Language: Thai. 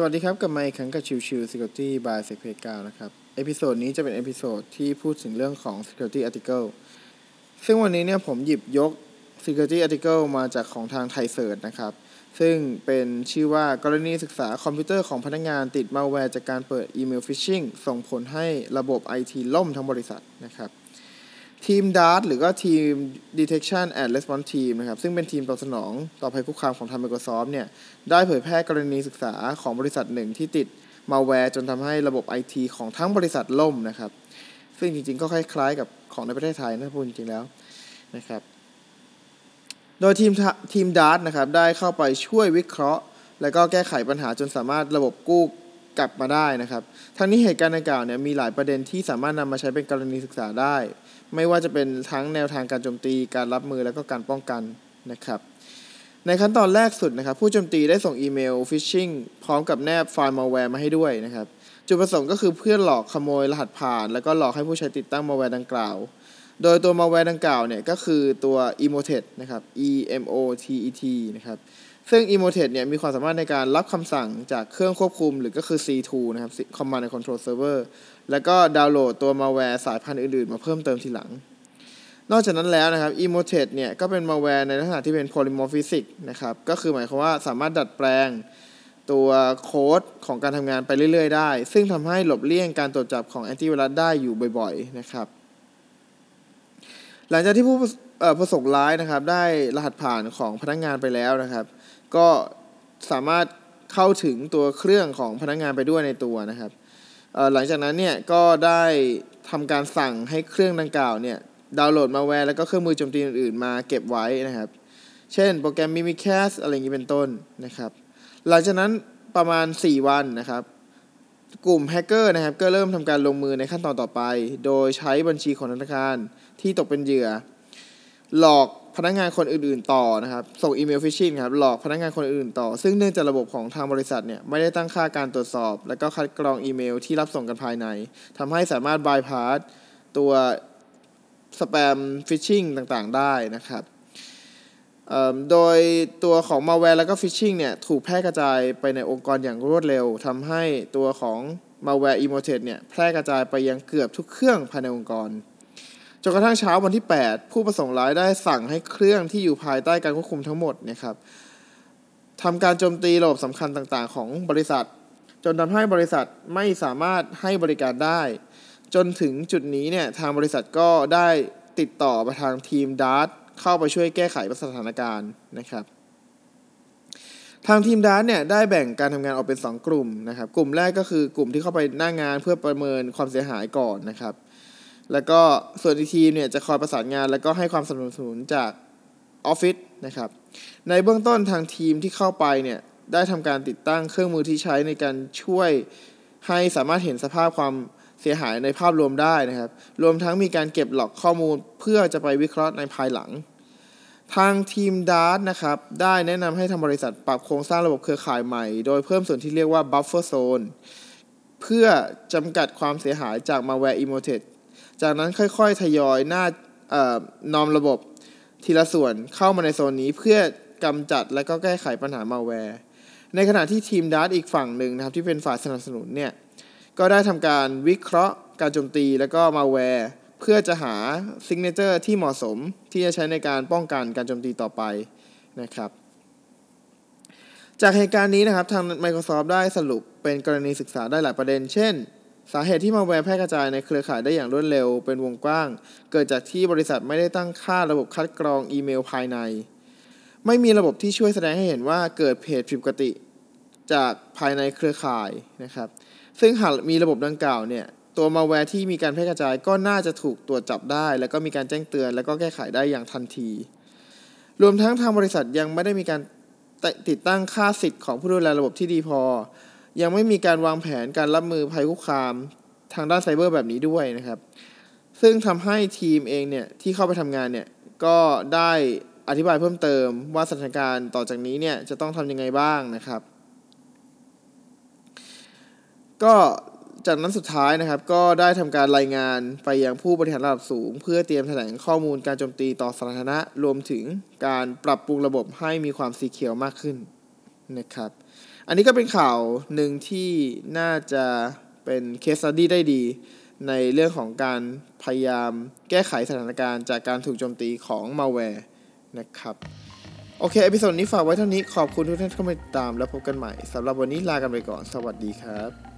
สวัสดีครับ กับมาอีกครั้งกับชิวชิว Security by s e c p 9นะครับ เอพิโซดนี้จะเป็นเอพิโซดที่พูดถึงเรื่องของ Security Article ซึ่งวันนี้เนี่ยผมหยิบยก Security Article มาจากของทาง ThaiCERT นะครับ ซึ่งเป็นชื่อว่ากรณีศึกษาคอมพิวเตอร์ของพนักงานติดมาแวร์จากการเปิดอีเมล phishing ส่งผลให้ระบบ IT ล่มทั้งบริษัทนะครับ ทีม DART หรือก็ทีม Detection and Response Team นะครับ ซึ่งเป็นทีมตอบสนองต่อภัยคุกคามของทาง Microsoft เนี่ย ได้เผยแพร่กรณีศึกษาของบริษัทหนึ่งที่ติดมาแวร์จนทำให้ระบบ IT ของทั้งบริษัทล่มนะครับ ซึ่งจริงๆ ก็คล้ายๆ กับของในประเทศไทยนะพูดจริงๆแล้วนะครับ โดยทีมทีม DART นะครับ ได้เข้าไปช่วยวิเคราะห์ และก็แก้ไขปัญหาจนสามารถระบบกู้ กลับมาได้นะครับ ทั้งนี้เหตุการณ์ดังกล่าวเนี่ยมีหลายประเด็นที่สามารถนำมาใช้เป็นกรณีศึกษาได้ ไม่ว่าจะเป็นทั้งแนวทางการโจมตีการรับมือและก็การป้องกันนะครับในขั้นตอนแรกสุดนะครับ ผู้โจมตีได้ส่งอีเมล phishing พร้อมกับแนบไฟล์มาแวร์มาให้ด้วยนะครับ จุดประสงค์ก็คือเพื่อหลอกขโมยรหัสผ่าน แล้วก็หลอกให้ผู้ใช้ติดตั้งมาแวร์ดังกล่าว โดยตัวมาแวร์ดังกล่าวเนี่ยก็คือตัว Emotet นะครับ E M O T E T นะครับ ซึ่ง Emotet เนี่ยมีความสามารถในการรับคำสั่งจากเครื่องควบคุมหรือก็คือ C2 นะครับ Command and Control Server แล้วก็ดาวน์โหลดตัวมาแวร์สายพันธุ์อื่นๆ มาเพิ่มเติมทีหลัง นอกจากนั้นแล้วนะครับ Emotet เนี่ยก็เป็นมาแวร์ในลักษณะที่เป็น polymorphic นะครับ ก็คือหมายความว่าสามารถดัดแปลงตัวโค้ดของการทำงานไปเรื่อยๆ ได้ ซึ่งทำให้หลบเลี่ยงการตรวจจับของแอนตี้ไวรัสได้อยู่บ่อยๆ นะครับ หลังจากที่ผู้ประสงค์ร้ายนะครับ ได้รหัสผ่านของพนักงงานไปแล้วนะครับ ก็สามารถเข้าถึงตัวเครื่องของพนักงานไปด้วยในตัวนะครับหลังจากนั้นเนี่ยก็ได้ทำการสั่งให้เครื่องดังกล่าวเนี่ยดาวน์โหลดมาแวร์แล้วก็เครื่องมือโจมตีอื่นๆมาเก็บไว้นะครับ เช่นโปรแกรม Mimikatz อะไรอย่างนี้เป็นต้นนะครับ หลังจากนั้นประมาณ 4 วันนะครับ กลุ่มแฮกเกอร์นะครับก็เริ่มทำการลงมือในขั้นตอนต่อไป โดยใช้บัญชีของธนาคาร ที่ตกเป็นเหยื่อ หลอกพนักงานคนอื่น ๆ ต่อนะครับ ส่งอีเมล phishing ครับ หลอกพนักงานคนอื่นต่อ ซึ่งเนื่องจากระบบของทางบริษัทเนี่ยไม่ได้ตั้งค่าการตรวจสอบ และก็คัดกรองอีเมลที่รับส่งกันภายในทำให้สามารถบายพาสตัว spam phishing ต่าง ๆ ได้นะครับโดยตัวของมาแวร์แล้วก็ phishing เนี่ยถูกแพร่กระจายไปในองค์กรอย่างรวดเร็วทำให้ตัวของ malware Emotet เนี่ยแพร่กระจายไปยังเกือบทุกเครื่องภายในองค์กร จนกระทั่งเช้าวันที่ 8 ผู้ประสงค์ร้ายได้สั่งให้เครื่องที่อยู่ภายใต้การควบคุมทั้งหมดนะครับทำการโจมตีระบบสำคัญต่างๆ ของบริษัท จนทำให้บริษัทไม่สามารถให้บริการได้ จนถึงจุดนี้เนี่ยทางบริษัทก็ได้ติดต่อไปทางทีม DART เข้าไปช่วยแก้ไขสถานการณ์นะครับ ทางทีม DART เนี่ยได้แบ่งการทำงานออกเป็น 2 กลุ่มนะครับ กลุ่มแรกก็คือกลุ่มที่เข้าไปหน้างานเพื่อประเมินความเสียหายก่อนนะครับ แล้วก็ส่วนอีกทีมเนี่ยจะคอยประสานงาน แล้วก็ให้ความสนับสนุนจากออฟฟิศนะครับ ในเบื้องต้นทางทีมที่เข้าไปเนี่ยได้ทำการติดตั้งเครื่องมือที่ใช้ในการช่วยให้สามารถเห็นสภาพความเสียหายในภาพรวมได้นะครับ รวมทั้งมีการเก็บหลอกข้อมูลเพื่อจะไปวิเคราะห์ในภายหลัง ทางทีมดาร์นะครับ ได้แนะนำให้ทางบริษัทปรับโครงสร้างระบบเครือข่ายใหม่ โดยเพิ่มส่วนที่เรียกว่า buffer zone เพื่อจำกัดความเสียหายจาก malware Emotet จากนั้นค่อยๆ ทยอยหน้านอมระบบทีละส่วนเข้ามาในโซนนี้เพื่อกำจัดและก็แก้ไขปัญหามาแวร์ในขณะที่ทีม DART อีกฝั่งหนึ่งนะครับที่เป็นฝ่ายสนับสนุนเนี่ยก็ได้ทำการวิเคราะห์การโจมตีและก็มาแวร์เพื่อจะหา signature ที่เหมาะสมที่จะใช้ในการป้องกันการโจมตีต่อไปนะครับจากเหตุการณ์นี้นะครับทาง Microsoft ได้สรุปเป็นกรณีศึกษาได้หลายประเด็น เช่น สาเหตุที่มาแวร์แพร่กระจายในเครือข่ายได้อย่างรวดเร็วเป็นวงกว้าง เกิดจากที่บริษัทไม่ได้ตั้งค่าระบบคัดกรองอีเมลภายใน ไม่มีระบบที่ช่วยแสดงให้เห็นว่าเกิดเพจผิดปกติ จากภายในเครือข่ายนะครับ ซึ่งหากมีระบบดังกล่าวเนี่ย ตัวมาแวร์ที่มีการแพร่กระจายก็น่าจะถูกตรวจจับได้ แล้วก็มีการแจ้งเตือน แล้วก็แก้ไขได้อย่างทันที รวมทั้งทางบริษัทยังไม่ได้มีการติดตั้งค่าสิทธิ์ของผู้ดูแลระบบที่ดีพอ ยังไม่มีการวางแผนการรับมือภัยคุกคามทางด้านไซเบอร์แบบนี้ด้วยนะครับ ซึ่งทำให้ทีมเองเนี่ยที่เข้าไปทำงานเนี่ยก็ได้อธิบายเพิ่มเติมว่าสถานการณ์ต่อจากนี้เนี่ยจะต้องทำยังไงบ้างนะครับ ก็จากนั้นสุดท้ายนะครับก็ได้ทำการรายงานไปยังผู้บริหารระดับสูง เพื่อเตรียมแถลงข้อมูลการโจมตีต่อสาธารณะ รวมถึงการปรับปรุงระบบให้มีความ secure มากขึ้น นะครับ อันนี้ก็เป็นข่าวหนึ่งที่น่าจะเป็น case study ได้ดี ในเรื่องของการพยายามแก้ไขสถานการณ์จากการถูกโจมตีของมาแวร์นะครับ โอเค episode นี้ฝากไว้เท่านี้ขอบคุณทุกท่านที่เข้ามาติดตามแล้วพบกันใหม่สำหรับวันนี้ลากันไปก่อน สวัสดีครับ